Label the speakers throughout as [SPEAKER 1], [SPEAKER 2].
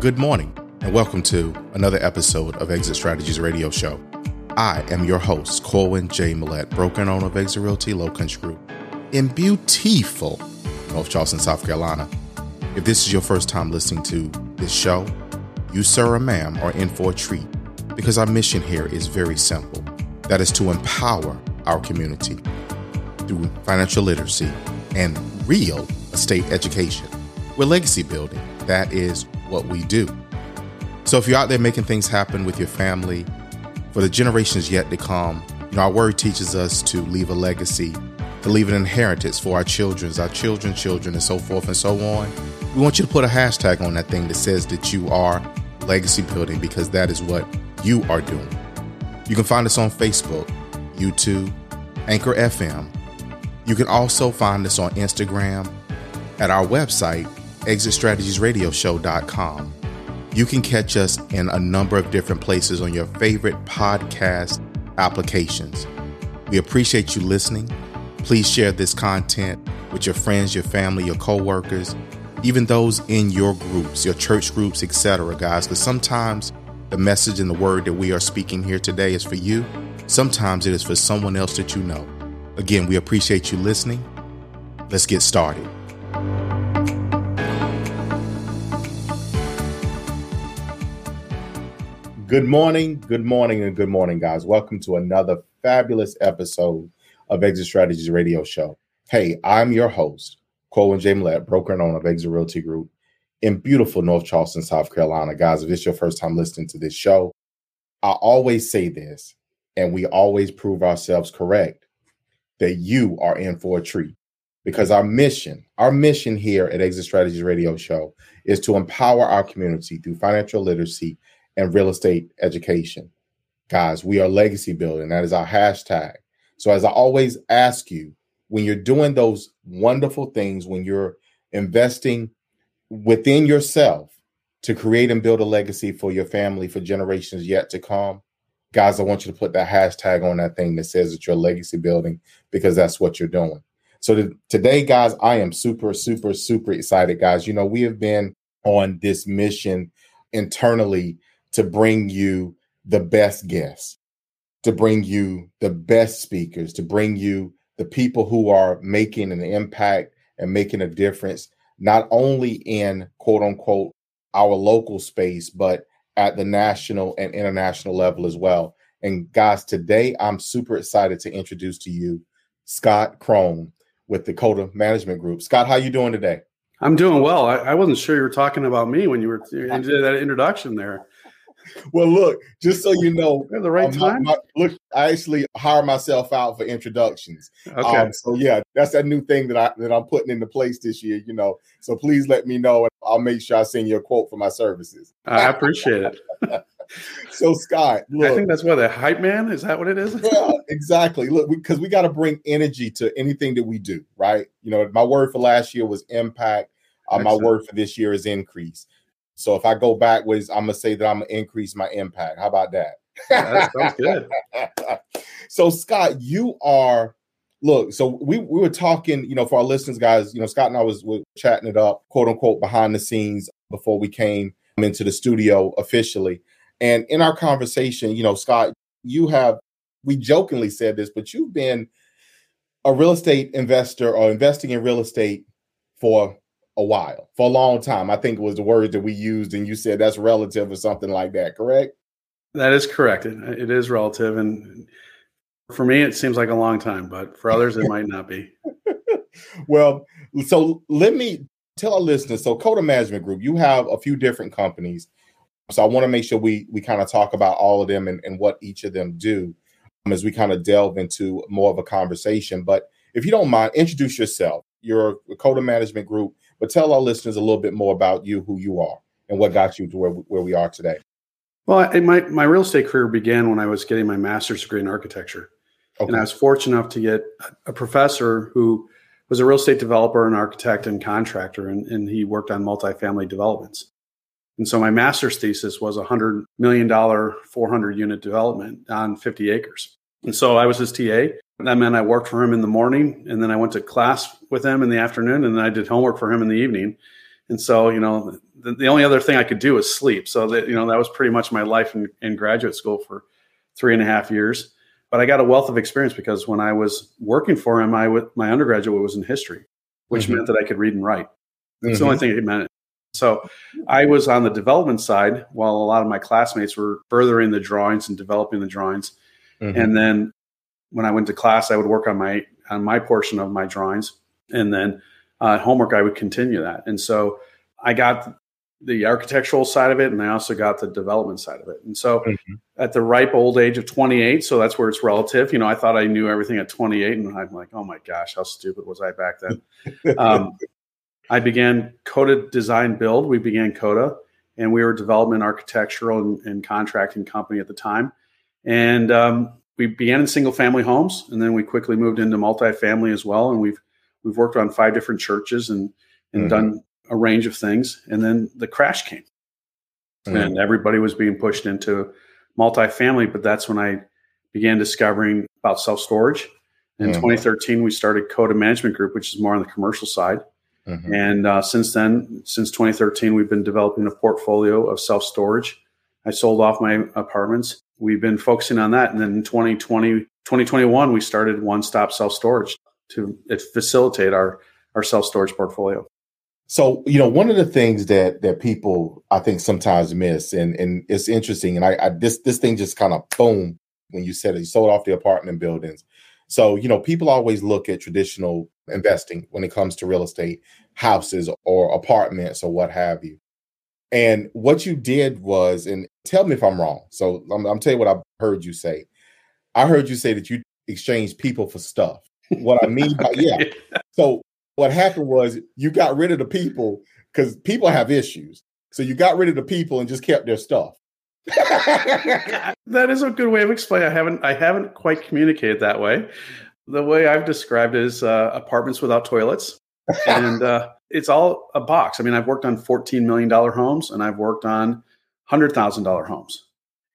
[SPEAKER 1] Good morning, and welcome to another episode of Exit Strategies Radio Show. I am your host, Corwin J. Millett, broker owner of Exit Realty Low Country Group in beautiful North Charleston, South Carolina. If this is your first time listening to this show, you, sir or ma'am, are in for a treat because our mission here is very simple that is to empower our community through financial literacy and real estate education. We're legacy building. That is what we do. So if you're out there making things happen with your family for the generations yet to come, you know, our word teaches us to leave a legacy, to leave an inheritance for our children's, our children's children, and so forth and so on. We want you to put a hashtag on that thing that says that you are legacy building because that is what you are doing. You can find us on Facebook, YouTube, Anchor FM. You can also find us on Instagram at our website, exitstrategiesradioshow.com. You can catch us in a number of different places on your favorite podcast applications. We appreciate you listening. Please share this content with your friends, your family, your coworkers, even those in your groups, your church groups, etc., guys, because sometimes the message and the word that we are speaking here today is for you. Sometimes it is for someone else that you know. Again, we appreciate you listening. Let's get started. Good morning, good morning, and good morning, guys. Welcome to another fabulous episode of Exit Strategies Radio Show. Hey, I'm your host, Corwin J. Millett, broker and owner of Exit Realty Group in beautiful North Charleston, South Carolina. Guys, if it's your first time listening to this show, I always say this, and we always prove ourselves correct that you are in for a treat because our mission, our mission here at Exit Strategies Radio Show is to empower our community through financial literacy and real estate education. Guys, we are legacy building. That is our hashtag. So, as I always ask you, when you're doing those wonderful things, when you're investing within yourself to create and build a legacy for your family for generations yet to come, guys, I want you to put that hashtag on that thing that says that you're legacy building because that's what you're doing. So, th- today, guys, I am super, super, super excited, guys. You know, we have been on this mission internally to bring you the best guests, to bring you the best speakers, to bring you the people who are making an impact and making a difference, not only in quote unquote our local space, but at the national and international level as well. And guys, today I'm super excited to introduce to you Scott Krone with the Coda Management Group. Scott, how you doing today?
[SPEAKER 2] I'm doing well. I, I wasn't sure you were talking about me when you were into that introduction there
[SPEAKER 1] well, look, just so you know,
[SPEAKER 2] At the right
[SPEAKER 1] um,
[SPEAKER 2] time.
[SPEAKER 1] my- look, I actually hire myself out for introductions.
[SPEAKER 2] Okay.
[SPEAKER 1] Um, so yeah, that's that new thing that I that I'm putting into place this year. You know, so please let me know, and I'll make sure I send you a quote for my services.
[SPEAKER 2] I appreciate it.
[SPEAKER 1] So Scott,
[SPEAKER 2] I think that's what the hype man is. That what it is?
[SPEAKER 1] yeah, exactly. Look, because we, got to bring energy to anything that we do, right? You know, my word for last year was impact. Uh, my word for this year is increase. So if I go backwards, I'm gonna say that I'm gonna increase my impact. How about that?
[SPEAKER 2] that sounds good.
[SPEAKER 1] so Scott, you are look. So we we were talking, you know, for our listeners, guys. You know, Scott and I was were chatting it up, quote unquote, behind the scenes before we came into the studio officially. And in our conversation, you know, Scott, you have we jokingly said this, but you've been a real estate investor or investing in real estate for a while, for a long time. I think it was the word that we used, and you said that's relative or something like that, correct?
[SPEAKER 2] That is correct. It, it is relative, and for me, it seems like a long time, but for others, it might not be.
[SPEAKER 1] well, so let me tell our listeners. So, Coda Management Group, you have a few different companies. So, I want to make sure we we kind of talk about all of them and, and what each of them do um, as we kind of delve into more of a conversation. But if you don't mind, introduce yourself. You're a Coda Management Group, but tell our listeners a little bit more about you, who you are, and what got you to where where we are today.
[SPEAKER 2] Well, I, my my real estate career began when I was getting my master's degree in architecture. And I was fortunate enough to get a professor who was a real estate developer, an architect, and contractor, and, and he worked on multifamily developments. And so my master's thesis was a $100 million, 400 unit development on 50 acres. And so I was his TA. That meant I worked for him in the morning, and then I went to class with him in the afternoon, and then I did homework for him in the evening. And so, you know, the, the, only other thing I could do was sleep. So that you know that was pretty much my life in, in graduate school for three and a half years. But I got a wealth of experience because when I was working for him, I w- my undergraduate was in history, which mm-hmm. meant that I could read and write. That's mm-hmm. the only mm-hmm. thing it meant. So I was on the development side while a lot of my classmates were furthering the drawings and developing the drawings. Mm-hmm. And then when I went to class, I would work on my on my portion of my drawings, and then uh, homework I would continue that. And so I got the architectural side of it, and I also got the development side of it. And so, mm-hmm. at the ripe old age of 28, so that's where it's relative. You know, I thought I knew everything at 28, and I'm like, oh my gosh, how stupid was I back then? um, I began Coda Design Build. We began Coda, and we were a development, architectural, and, and contracting company at the time. And um, we began in single family homes, and then we quickly moved into multifamily as well. And we've we've worked on five different churches and and mm-hmm. done a range of things. And then the crash came, mm-hmm. and everybody was being pushed into multifamily. But that's when I began discovering about self storage. In mm-hmm. 2013, we started Coda Management Group, which is more on the commercial side. Mm-hmm. And uh, since then, since 2013, we've been developing a portfolio of self storage. I sold off my apartments. We've been focusing on that. And then in 2020, 2021, we started one stop self storage to facilitate our, our self storage portfolio.
[SPEAKER 1] So, you know, one of the things that that people I think sometimes miss, and and it's interesting, and I, I this this thing just kind of boom when you said it, you sold off the apartment buildings. So, you know, people always look at traditional investing when it comes to real estate, houses or apartments or what have you. And what you did was, and tell me if I'm wrong. So I'm, I'm telling you what I heard you say. I heard you say that you exchanged people for stuff. What I mean by yeah. So what happened was you got rid of the people because people have issues. So you got rid of the people and just kept their stuff.
[SPEAKER 2] that is a good way of explaining. I haven't I haven't quite communicated that way. The way I've described it is uh, apartments without toilets, and uh, it's all a box. I mean, I've worked on fourteen million dollar homes, and I've worked on hundred thousand dollar homes,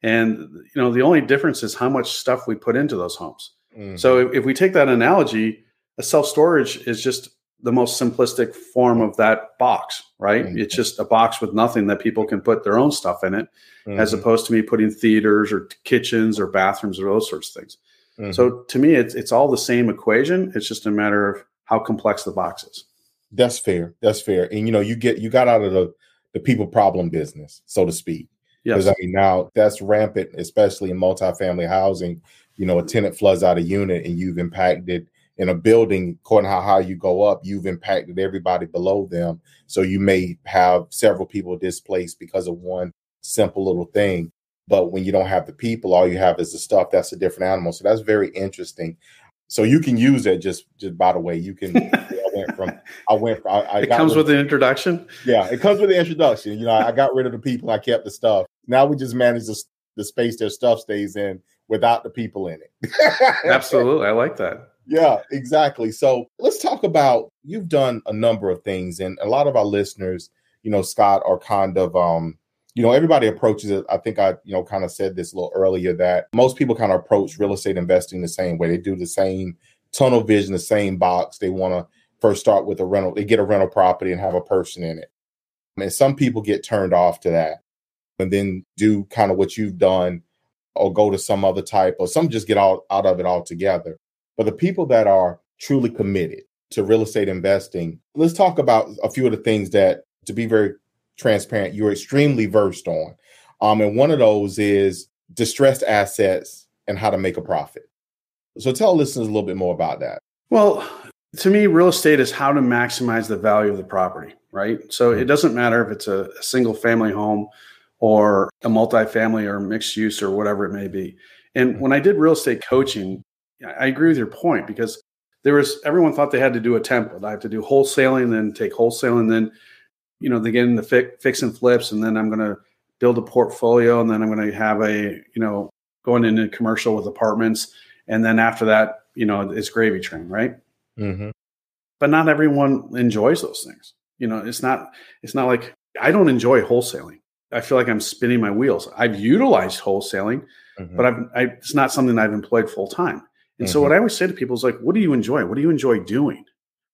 [SPEAKER 2] and you know the only difference is how much stuff we put into those homes. Mm-hmm. So if, if we take that analogy, a self storage is just the most simplistic form of that box, right? Mm-hmm. It's just a box with nothing that people can put their own stuff in it, mm-hmm. as opposed to me putting theaters or kitchens or bathrooms or those sorts of things. Mm-hmm. So to me, it's it's all the same equation. It's just a matter of how complex the box is.
[SPEAKER 1] That's fair. That's fair. And you know, you get you got out of the the people problem business, so to speak. Because yes. I mean, now that's rampant, especially in multifamily housing. You know, a tenant floods out a unit, and you've impacted in a building, according to how high you go up, you've impacted everybody below them. So you may have several people displaced because of one simple little thing. But when you don't have the people, all you have is the stuff. That's a different animal. So that's very interesting. So you can use that. Just, just by the way, you can. Went from. I went. From, I, I
[SPEAKER 2] it comes with an introduction.
[SPEAKER 1] Yeah, it comes with the introduction. You know, I got rid of the people. I kept the stuff. Now we just manage the, the space their stuff stays in without the people in it.
[SPEAKER 2] Absolutely, I like that.
[SPEAKER 1] Yeah, exactly. So let's talk about you've done a number of things, and a lot of our listeners, you know, Scott, are kind of um, you know, everybody approaches it. I think I, you know, kind of said this a little earlier that most people kind of approach real estate investing the same way. They do the same tunnel vision, the same box. They want to first start with a rental, they get a rental property and have a person in it. And some people get turned off to that and then do kind of what you've done or go to some other type or some just get out, out of it altogether. But the people that are truly committed to real estate investing, let's talk about a few of the things that, to be very transparent, you're extremely versed on. Um, and one of those is distressed assets and how to make a profit. So tell listeners a little bit more about that.
[SPEAKER 2] Well, to me, real estate is how to maximize the value of the property, right? So mm-hmm. it doesn't matter if it's a, a single family home or a multifamily or mixed use or whatever it may be. And mm-hmm. when I did real estate coaching, I agree with your point because there was everyone thought they had to do a template. I have to do wholesaling, then take wholesaling, then you know they get in the fi- fix and flips, and then I'm going to build a portfolio, and then I'm going to have a you know going into commercial with apartments, and then after that, you know, it's gravy train, right? Mm-hmm. But not everyone enjoys those things. You know, it's not it's not like I don't enjoy wholesaling. I feel like I'm spinning my wheels. I've utilized wholesaling, mm-hmm. but I've, I, it's not something I've employed full time. And mm-hmm. so what I always say to people is like, what do you enjoy? What do you enjoy doing?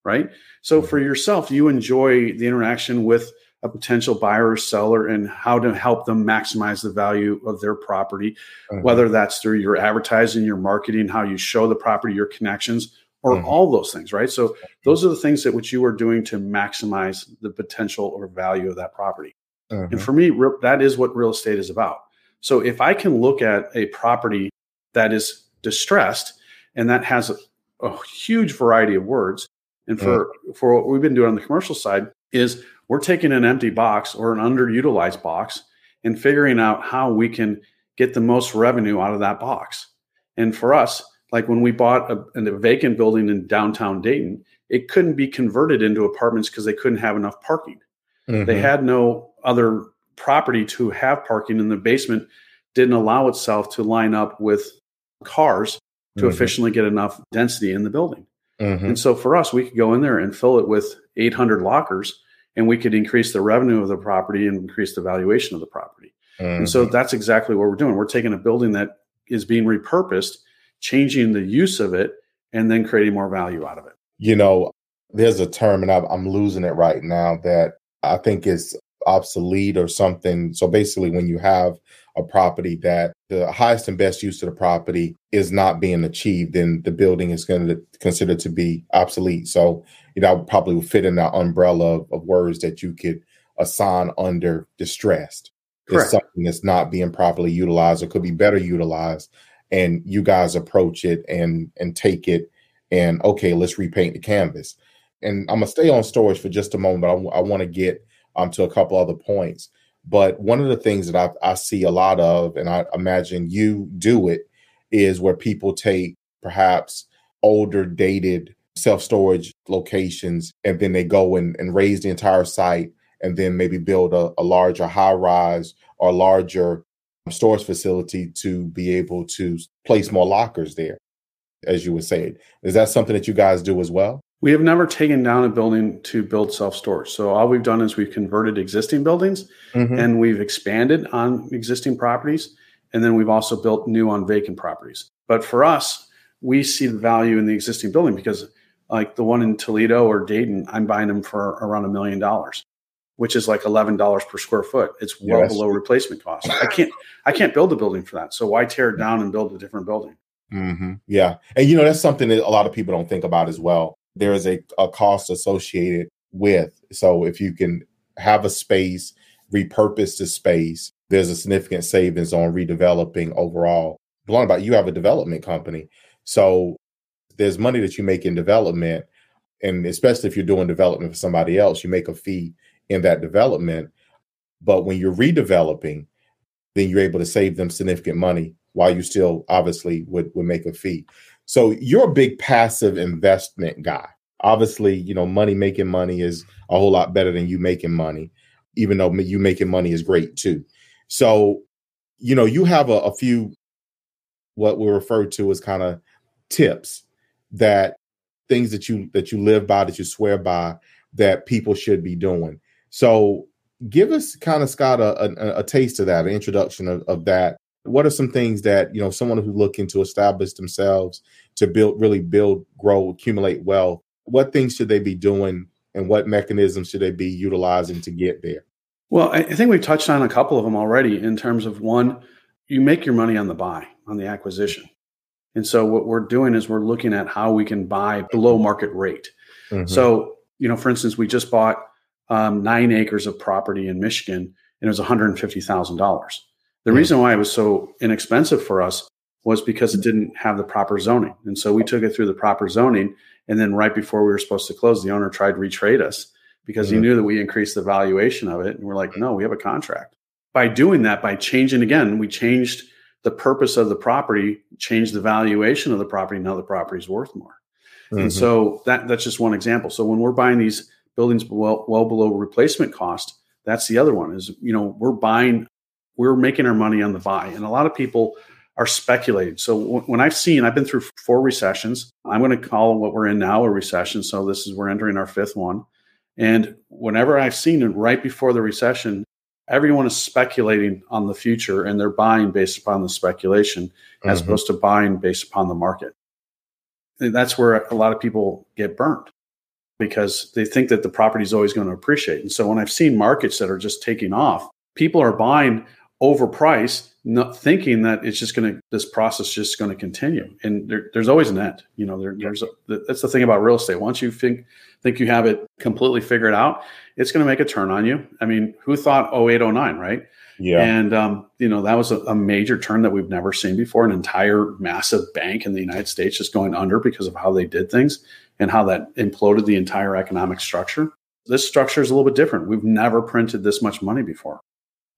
[SPEAKER 2] Right. So mm-hmm. for yourself, you enjoy the interaction with a potential buyer or seller and how to help them maximize the value of their property, mm-hmm. whether that's through your advertising, your marketing, how you show the property, your connections, or mm-hmm. all those things, right? So those are the things that which you are doing to maximize the potential or value of that property. Mm-hmm. And for me, that is what real estate is about. So if I can look at a property that is distressed and that has a, a huge variety of words, and for mm. for what we've been doing on the commercial side is we're taking an empty box or an underutilized box and figuring out how we can get the most revenue out of that box. And for us, like when we bought a, a vacant building in downtown Dayton, it couldn't be converted into apartments because they couldn't have enough parking. Mm-hmm. They had no other property to have parking, and the basement didn't allow itself to line up with cars to mm-hmm. efficiently get enough density in the building. Mm-hmm. And so for us, we could go in there and fill it with 800 lockers and we could increase the revenue of the property and increase the valuation of the property. And so mm-hmm. that's exactly what we're doing. We're taking a building that is being repurposed, changing the use of it, and then creating more value out of it.
[SPEAKER 1] You know, there's a term, and I'm losing it right now, that I think is obsolete or something. So basically, when you have a property that the highest and best use of the property is not being achieved, then the building is going to considered to be obsolete. So, you know, probably would fit in that umbrella of, of words that you could assign under distressed. Correct. It's something that's not being properly utilized or could be better utilized. And you guys approach it and and take it and okay, let's repaint the canvas. And I'm gonna stay on storage for just a moment, but I, I want to get um, to a couple other points. But one of the things that I, I see a lot of, and I imagine you do it, is where people take perhaps older, dated self storage locations and then they go and, and raze the entire site and then maybe build a, a larger high rise or larger storage facility to be able to place more lockers there, as you would say. Is that something that you guys do as well?
[SPEAKER 2] We have never taken down a building to build self storage. So all we've done is we've converted existing buildings mm-hmm. and we've expanded on existing properties. And then we've also built new on vacant properties. But for us, we see the value in the existing building because, like the one in Toledo or Dayton, I'm buying them for around a million dollars, which is like eleven dollars per square foot. It's well yes. below replacement cost. I can't I can't build a building for that. So why tear it down and build a different building?
[SPEAKER 1] Mm-hmm. Yeah, and you know that's something that a lot of people don't think about as well there is a, a cost associated with. So if you can have a space, repurpose the space, there's a significant savings on redeveloping overall. Belong about you have a development company. So there's money that you make in development. And especially if you're doing development for somebody else, you make a fee in that development. But when you're redeveloping, then you're able to save them significant money while you still obviously would, would make a fee. So you're a big passive investment guy. Obviously, you know, money making money is a whole lot better than you making money, even though you making money is great too. So, you know, you have a, a few what we refer to as kind of tips that things that you that you live by that you swear by that people should be doing. So give us kind of Scott a, a, a taste of that, an introduction of, of that. What are some things that you know someone who's looking to establish themselves to build really build grow accumulate wealth what things should they be doing and what mechanisms should they be utilizing to get there?
[SPEAKER 2] Well i think we've touched on a couple of them already in terms of one you make your money on the buy on the acquisition. And so what we're doing is we're looking at how we can buy below market rate. Mm-hmm. so you know for instance we just bought um, nine acres of property in michigan and it was $150000 the reason why it was so inexpensive for us was because it didn't have the proper zoning. And so we took it through the proper zoning. And then right before we were supposed to close, the owner tried to retrade us because mm-hmm. he knew that we increased the valuation of it. And we're like, no, we have a contract. By doing that, by changing again, we changed the purpose of the property, changed the valuation of the property. Now the property is worth more. Mm-hmm. And so that, that's just one example. So when we're buying these buildings well, well below replacement cost, that's the other one is, you know, we're buying we're making our money on the buy. And a lot of people are speculating. So w- when I've seen, I've been through four recessions. I'm going to call what we're in now a recession. So this is, we're entering our fifth one. And whenever I've seen it right before the recession, everyone is speculating on the future and they're buying based upon the speculation mm-hmm. as opposed to buying based upon the market. And that's where a lot of people get burnt. Because they think that the property is always going to appreciate. And so when I've seen markets that are just taking off, people are buying overpriced, not thinking that it's just going to this process is just going to continue. And there, there's always an end. You know, there, there's a, that's the thing about real estate. Once you think think you have it completely figured out, it's going to make a turn on you. I mean, who thought 0809, right?
[SPEAKER 1] Yeah.
[SPEAKER 2] And, um, you know, that was a, a, major turn that we've never seen before. An entire massive bank in the United States just going under because of how they did things and how that imploded the entire economic structure. This structure is a little bit different. We've never printed this much money before.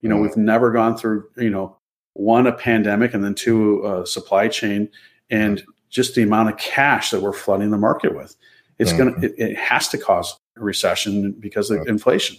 [SPEAKER 2] You know, mm. we've never gone through, you know, one, a pandemic, and then two, a supply chain, and just the amount of cash that we're flooding the market with. It's mm-hmm. going to, it, it, has to cause a recession because of mm-hmm. inflation.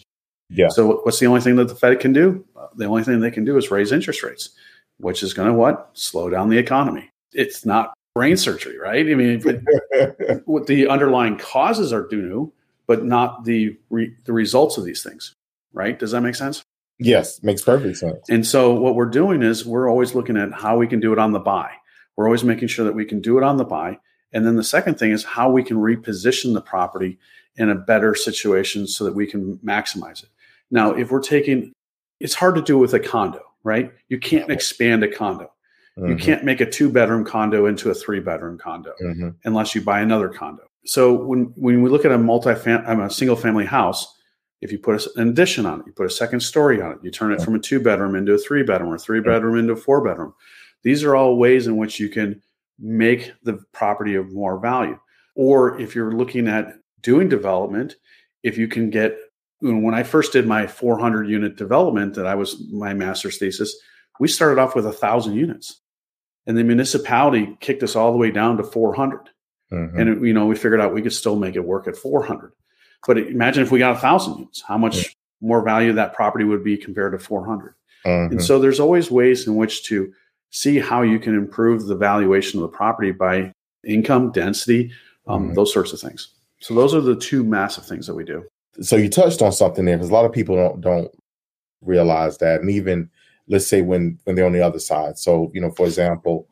[SPEAKER 1] Yeah.
[SPEAKER 2] So what's the only thing that the Fed can do? The only thing they can do is raise interest rates, which is going to what? Slow down the economy. It's not brain surgery, right? I mean, what the underlying causes are due, but not the re- the results of these things, right? Does that make sense?
[SPEAKER 1] Yes, makes perfect sense.
[SPEAKER 2] And so what we're doing is we're always looking at how we can do it on the buy. We're always making sure that we can do it on the buy. And then the second thing is how we can reposition the property in a better situation so that we can maximize it. Now, if we're taking, it's hard to do with a condo, right? You can't expand a condo. Mm-hmm. You can't make a two bedroom condo into a three bedroom condo mm-hmm. unless you buy another condo. So when when we look at a multi a single family house, if you put an addition on it, you put a second story on it, you turn it from a two bedroom into a three bedroom or three bedroom into a four bedroom. These are all ways in which you can make the property of more value. Or if you're looking at doing development, if you can get when I first did my 400 unit development that I was my master's thesis, we started off with a thousand units, and the municipality kicked us all the way down to 400. Mm-hmm. And you know, we figured out we could still make it work at 400. But imagine if we got a thousand units, how much more value that property would be compared to 400. Mm-hmm. And so there's always ways in which to see how you can improve the valuation of the property by income, density, um, mm-hmm. those sorts of things. So those are the two massive things that we do
[SPEAKER 1] so you touched on something there because a lot of people don't don't realize that, and even let's say when when they're on the other side. So you know, for example,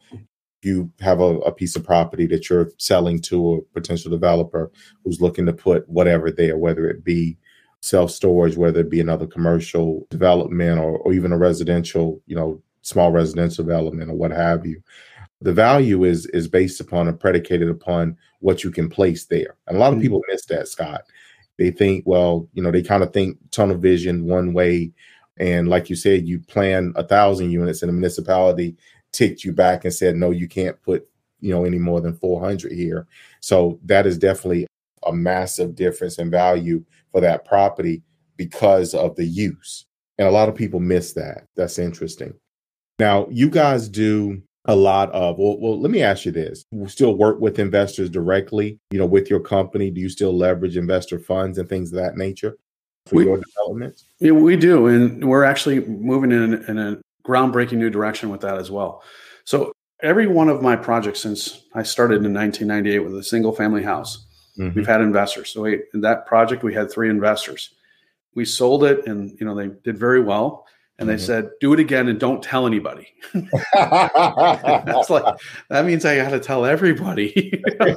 [SPEAKER 1] you have a, a piece of property that you're selling to a potential developer who's looking to put whatever there, whether it be self storage, whether it be another commercial development or, or even a residential, you know, small residential development or what have you. The value is is based upon and predicated upon what you can place there. And a lot of mm-hmm. people miss that, Scott they think, well, you know, they kind of think tunnel vision one way. And like you said, you plan a thousand units and the municipality ticked you back and said, no, you can't put, you know, any more than 400 here. So that is definitely a massive difference in value for that property because of the use. And a lot of people miss that. That's interesting. Now, you guys do a lot of well, well let me ask you this you still work with investors directly you know with your company do you still leverage investor funds and things of that nature for we, your developments
[SPEAKER 2] yeah we do and we're actually moving in, in a groundbreaking new direction with that as well so every one of my projects since i started in 1998 with a single family house mm-hmm. we've had investors so we, in that project we had three investors we sold it and you know they did very well and they mm-hmm. said, "Do it again and don't tell anybody." That's like that means I got to tell everybody.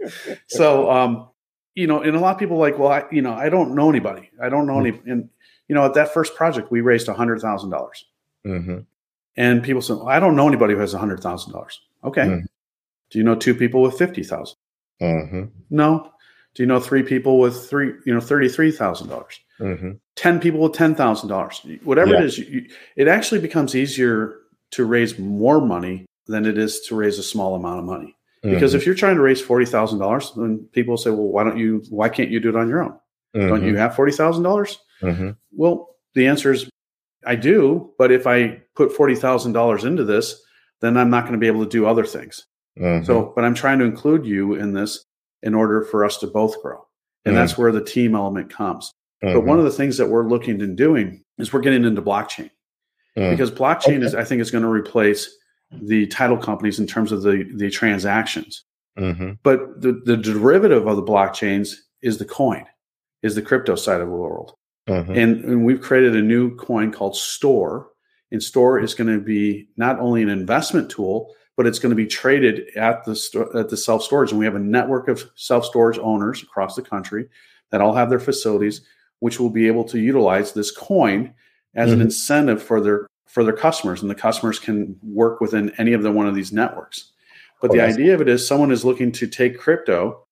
[SPEAKER 2] so, um, you know, and a lot of people like, well, I, you know, I don't know anybody. I don't know mm-hmm. any. And you know, at that first project, we raised a hundred thousand dollars, mm-hmm. and people said, well, "I don't know anybody who has a hundred thousand dollars." Okay, mm-hmm. do you know two people with fifty thousand? Mm-hmm. No. Do you know three people with three, you know, thirty-three thousand dollars? Mm-hmm. 10 people with $10,000. Whatever yeah. it is, you, it actually becomes easier to raise more money than it is to raise a small amount of money. Because mm-hmm. if you're trying to raise $40,000, then people say, well, why don't you, why can't you do it on your own? Mm-hmm. Don't you have $40,000? mm-hmm. Well, the answer is I do, but if I put $40,000 into this, then I'm not going to be able to do other things. Mm-hmm. So, but I'm trying to include you in this in order for us to both grow. And that's where the team element comes. Mm-hmm. But one of the things that we're looking and doing is we're getting into blockchain mm. because blockchain okay. is, I think, is going to replace the title companies in terms of the the transactions. Mm-hmm. But the the derivative of the blockchains is the coin, is the crypto side of the world, mm-hmm. and, and we've created a new coin called Store. And Store is going to be not only an investment tool, but it's going to be traded at the sto- at the self storage, and we have a network of self storage owners across the country that all have their facilities, which will be able to utilize this coin as mm-hmm. an incentive for their for their customers, and the customers can work within any of the one of these networks. But oh, the idea of it is someone is looking to take crypto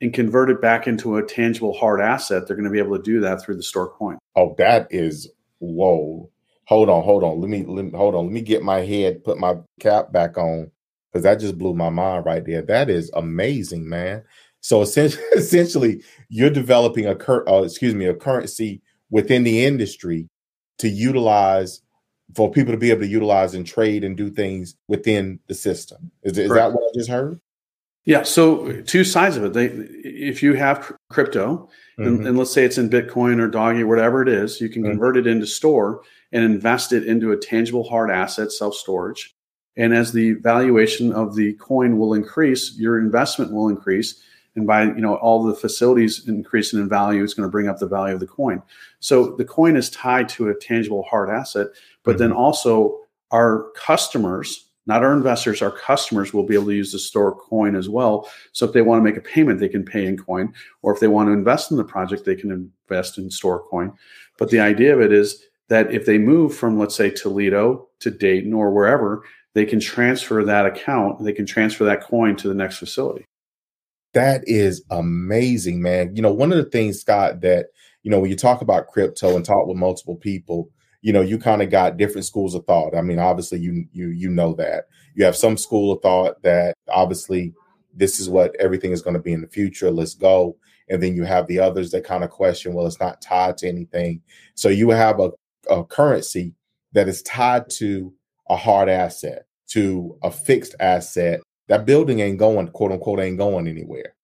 [SPEAKER 2] and convert it back into a tangible hard asset. They're going to be able to do that through the store coin.
[SPEAKER 1] Oh, that is whoa. Hold on, hold on. Let me, let me hold on. Let me get my head, put my cap back on, because that just blew my mind right there. That is amazing, man. So essentially, essentially you're developing a cur- uh, excuse me, a currency within the industry to utilize for people to be able to utilize and trade and do things within the system. Is, is that what I just heard?
[SPEAKER 2] Yeah. So two sides of it. They, if you have crypto, mm-hmm. and, and, let's say it's in Bitcoin or Doggy, whatever it is, you can mm-hmm. convert it into store and invest it into a tangible hard asset, self storage. And as the valuation of the coin will increase, your investment will increase. And by you know all the facilities increasing in value, it's going to bring up the value of the coin. So the coin is tied to a tangible hard asset, but mm-hmm. then also our customers not our investors, our customers will be able to use the store coin as well. So if they want to make a payment, they can pay in coin, or if they want to invest in the project, they can invest in store coin. But the idea of it is that if they move from, let's say, Toledo to Dayton or wherever, they can transfer that account, they can transfer that coin to the next facility.
[SPEAKER 1] That is amazing, man. You know, one of the things, Scott, that, you know, when you talk about crypto and talk with multiple people, you know you kind of got different schools of thought. I mean obviously you you you know that. You have some school of thought that obviously this is what everything is going to be in the future let's go. And then you have the others that kind of question well it's not tied to anything. So you have a, a currency that is tied to a hard asset to a fixed asset. That building ain't going quote unquote ain't going anywhere.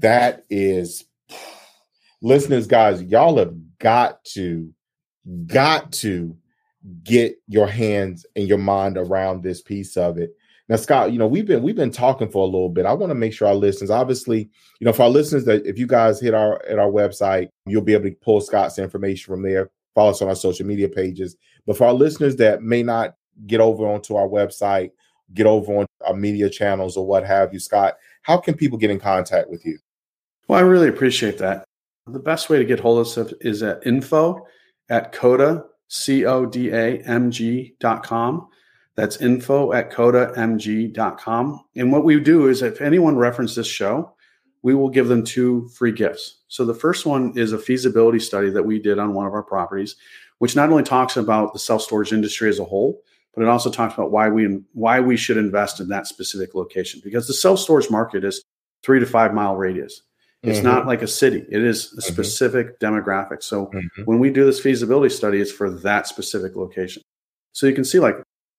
[SPEAKER 1] That is listeners guys y'all have got to got to get your hands and your mind around this piece of it. Now, Scott, you know, we've been we've been talking for a little bit. I want to make sure our listeners, obviously, you know, for our listeners that if you guys hit our at our website, you'll be able to pull Scott's information from there. Follow us on our social media pages. But for our listeners that may not get over onto our website, get over on our media channels or what have you, Scott, how can people get in contact with you?
[SPEAKER 2] Well, I really appreciate that. The best way to get hold of us is at info at coda, C O D A M G dot com. That's info at coda codamg.com. And what we do is if anyone references this show, we will give them two free gifts. So the first one is a feasibility study that we did on one of our properties, which not only talks about the self-storage industry as a whole, but it also talks about why we why we should invest in that specific location because the self-storage market is three to five mile radius. It's mm-hmm. not like a city. It is a mm-hmm. specific mm-hmm. demographic. So mm-hmm. when we do this feasibility study, it's for that specific location. So you can see like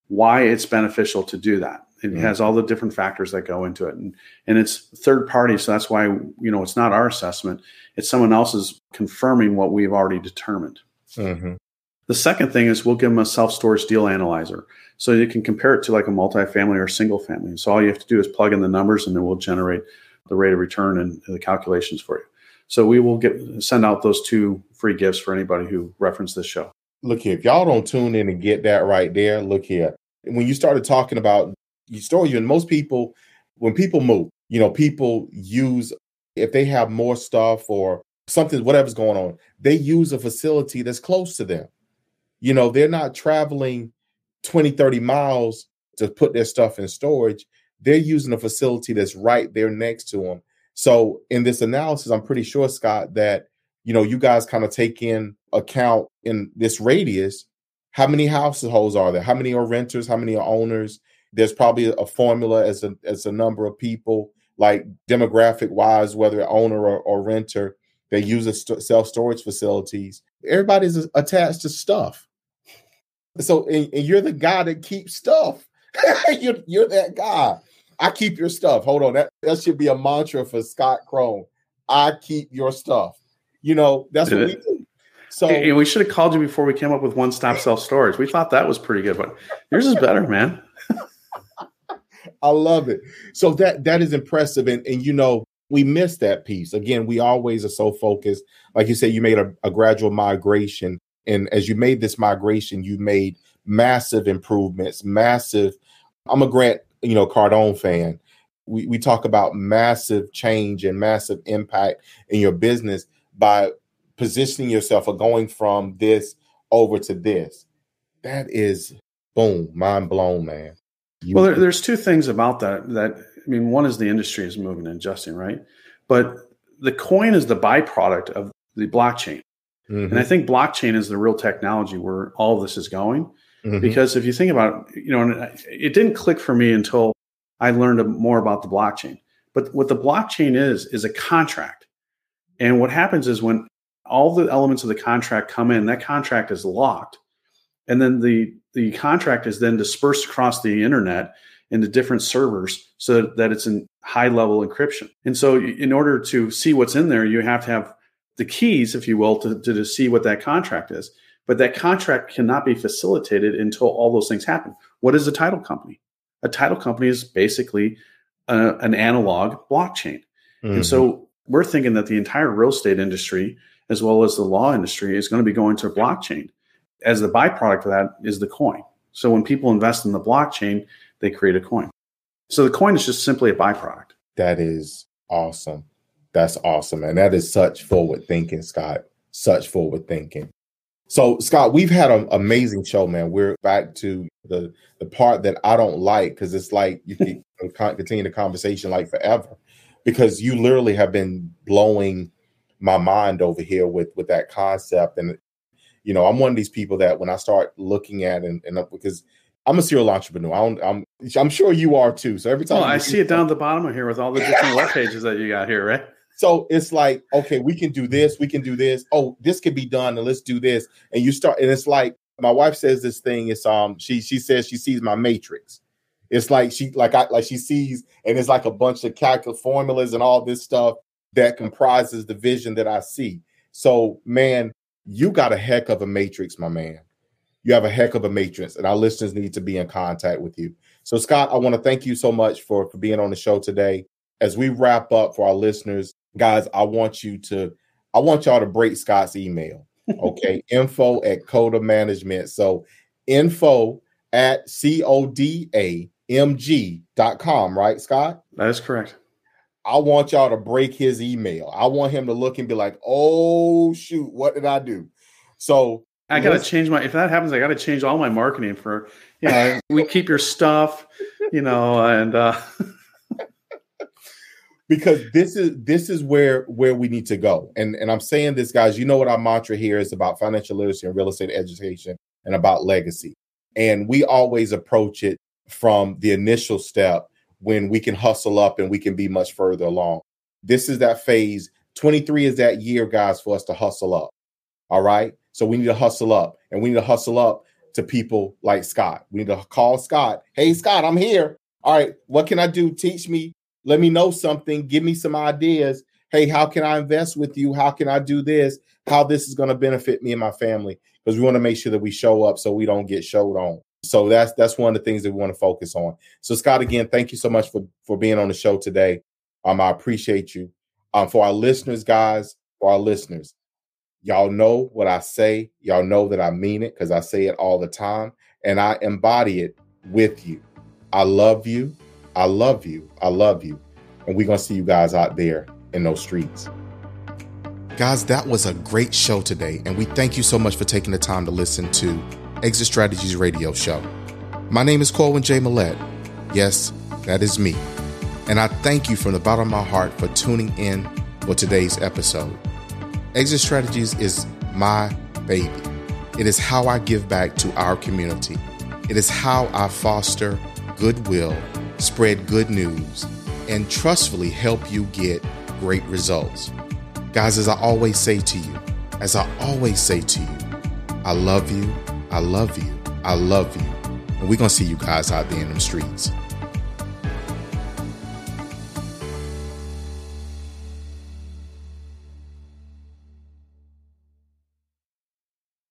[SPEAKER 2] why it's beneficial to do that. It mm-hmm. has all the different factors that go into it. And and it's third party. So that's why, you know, it's not our assessment. It's someone else's confirming what we've already determined. Mm-hmm. The second thing is we'll give them a self-storage deal analyzer. So you can compare it to like a multifamily or single family. So all you have to do is plug in the numbers and then we'll generate the rate of return and the calculations for you. So we will get send out those two free gifts for anybody who referenced this show.
[SPEAKER 1] Look here, if y'all don't tune in and get that right there, look here. When you started talking about you and most people, when people move, you know, people use if they have more stuff or something, whatever's going on, they use a facility that's close to them. You know, they're not traveling 20, 30 miles to put their stuff in storage they're using a facility that's right there next to them. So in this analysis, I'm pretty sure, Scott, that you know you guys kind of take in account in this radius how many households are there? How many are renters? How many are owners? There's probably a formula as a as a number of people like demographic wise whether owner or, or renter they use a st- self storage facilities. Everybody's attached to stuff. So and, and you're the guy that keeps stuff you're, you're that guy I keep your stuff. Hold on. That, that should be a mantra for Scott Krone. I keep your stuff. You know, that's what we do.
[SPEAKER 2] So we should have called you before we came up with one stop self storage. We thought that was pretty good, but yours is better, man.
[SPEAKER 1] I love it. So that that is impressive. And and you know, we miss that piece. Again, we always are so focused. Like you said, you made a, a gradual migration. And as you made this migration, you made massive improvements, massive. I'm gonna grant you know, Cardone fan. We, we talk about massive change and massive impact in your business by positioning yourself or going from this over to this. That is boom, mind blown, man.
[SPEAKER 2] You, well, there, there's two things about that. That I mean, one is the industry is moving and adjusting, right? But the coin is the byproduct of the blockchain. Mm-hmm. And I think blockchain is the real technology where all of this is going. Mm-hmm. Because if you think about it, you know, it didn't click for me until I learned more about the blockchain. But what the blockchain is, is a contract. And what happens is when all the elements of the contract come in, that contract is locked. And then the, the contract is then dispersed across the internet into different servers so that it's in high level encryption. And so, in order to see what's in there, you have to have the keys, if you will, to, to, to see what that contract is. But that contract cannot be facilitated until all those things happen. What is a title company? A title company is basically a, an analog blockchain. Mm-hmm. And so we're thinking that the entire real estate industry, as well as the law industry, is going to be going to a blockchain. As the byproduct of that is the coin. So when people invest in the blockchain, they create a coin. So the coin is just simply a byproduct.
[SPEAKER 1] That is awesome. That's awesome. And that is such forward thinking, Scott. Such forward thinking. So, Scott, we've had an amazing show, man. We're back to the the part that I don't like because it's like you can continue the conversation like forever. Because you literally have been blowing my mind over here with with that concept. And you know i'm one of these people that when i start looking at and, and because i'm a serial entrepreneur. I am I'm, I'm sure you are too. So every time
[SPEAKER 2] i see it down at the bottom of here with all the different web pages that you got here right
[SPEAKER 1] so it's like, okay, we can do this, we can do this. Oh, this can be done, and let's do this. And you start, and it's like my wife says this thing. It's um, she she says she sees my matrix. It's like she like I like she sees, and it's like a bunch of calculus formulas and all this stuff that comprises the vision that I see. So, man, you got a heck of a matrix, my man. You have a heck of a matrix, and our listeners need to be in contact with you. So, Scott, I want to thank you so much for, for being on the show today. As we wrap up for our listeners, guys, I want you to, I want y'all to break Scott's email. Okay. info at Coda Management. So info at C O D A M G dot com, right, Scott?
[SPEAKER 2] That is correct.
[SPEAKER 1] I want y'all to break his email. I want him to look and be like, oh shoot, what did I do? So
[SPEAKER 2] I gotta change my if that happens, I gotta change all my marketing for you know, we keep your stuff, you know, and uh
[SPEAKER 1] because this is this is where where we need to go. And and I'm saying this, guys. You know what our mantra here is about financial literacy and real estate education and about legacy. And we always approach it from the initial step when we can hustle up and we can be much further along. This is that phase. 23 is that year, guys, for us to hustle up. All right. So we need to hustle up and we need to hustle up to people like Scott. We need to call Scott. Hey, Scott, I'm here. All right. What can I do? Teach me let me know something, give me some ideas. Hey, how can I invest with you? How can I do this? How this is going to benefit me and my family? Because we want to make sure that we show up so we don't get showed on. So that's that's one of the things that we want to focus on. So Scott, again, thank you so much for for being on the show today. Um, I appreciate you. Um, for our listeners, guys, for our listeners, y'all know what I say. Y'all know that I mean it because I say it all the time, and I embody it with you. I love you. I love you. I love you. And we're going to see you guys out there in those streets. Guys, that was a great show today. And we thank you so much for taking the time to listen to Exit Strategies Radio Show. My name is Corwin J. Millette. Yes, that is me. And I thank you from the bottom of my heart for tuning in for today's episode. Exit Strategies is my baby. It is how I give back to our community. It is how I foster goodwill spread good news, and trustfully help you get great results. Guys, as I always say to you, as I always say to you, I love you, I love you, I love you. And we're going to see you guys out there in the streets.